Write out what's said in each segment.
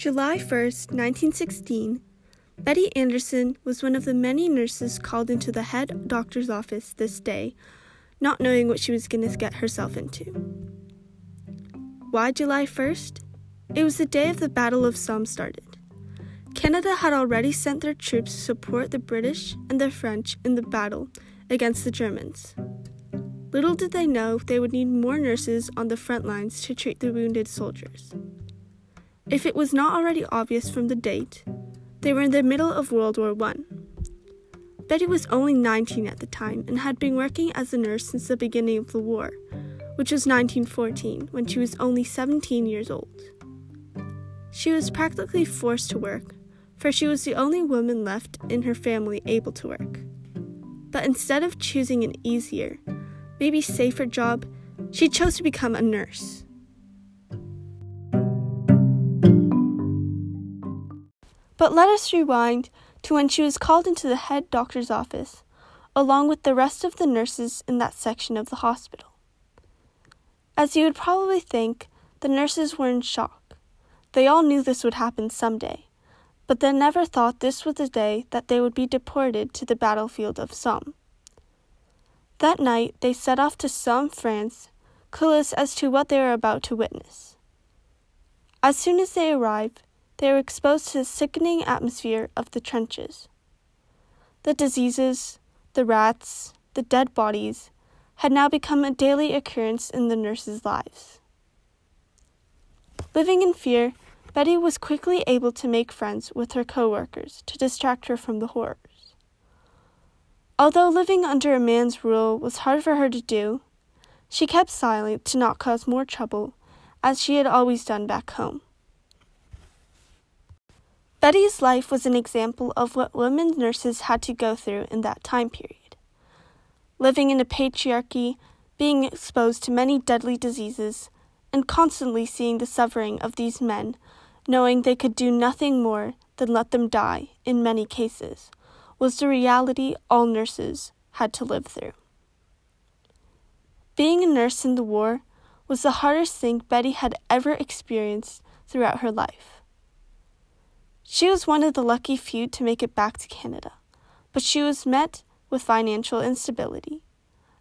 July 1, 1916, Betty Anderson was one of the many nurses called into the head doctor's office this day, not knowing what she was going to get herself into. Why July 1st? It was the day of the Battle of Somme started. Canada had already sent their troops to support the British and the French in the battle against the Germans. Little did they know they would need more nurses on the front lines to treat the wounded soldiers. If it was not already obvious from the date, they were in the middle of World War I. Betty was only 19 at the time and had been working as a nurse since the beginning of the war, which was 1914, when she was only 17 years old. She was practically forced to work, for she was the only woman left in her family able to work. But instead of choosing an easier, maybe safer job, she chose to become a nurse. But let us rewind to when she was called into the head doctor's office, along with the rest of the nurses in that section of the hospital. As you would probably think, the nurses were in shock. They all knew this would happen someday, but they never thought this was the day that they would be deported to the battlefield of Somme. That night, they set off to Somme, France, clueless as to what they were about to witness. As soon as they arrived, they were exposed to the sickening atmosphere of the trenches. The diseases, the rats, the dead bodies had now become a daily occurrence in the nurses' lives. Living in fear, Betty was quickly able to make friends with her co-workers to distract her from the horrors. Although living under a man's rule was hard for her to do, she kept silent to not cause more trouble, as she had always done back home. Betty's life was an example of what women nurses had to go through in that time period. Living in a patriarchy, being exposed to many deadly diseases, and constantly seeing the suffering of these men, knowing they could do nothing more than let them die in many cases was the reality all nurses had to live through. Being a nurse in the war was the hardest thing Betty had ever experienced throughout her life. She was one of the lucky few to make it back to Canada, but she was met with financial instability,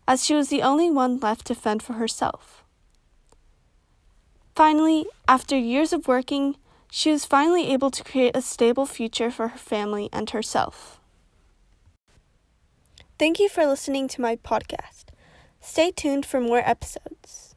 as she was the only one left to fend for herself. Finally, after years of working, she was finally able to create a stable future for her family and herself. Thank you for listening to my podcast. Stay tuned for more episodes.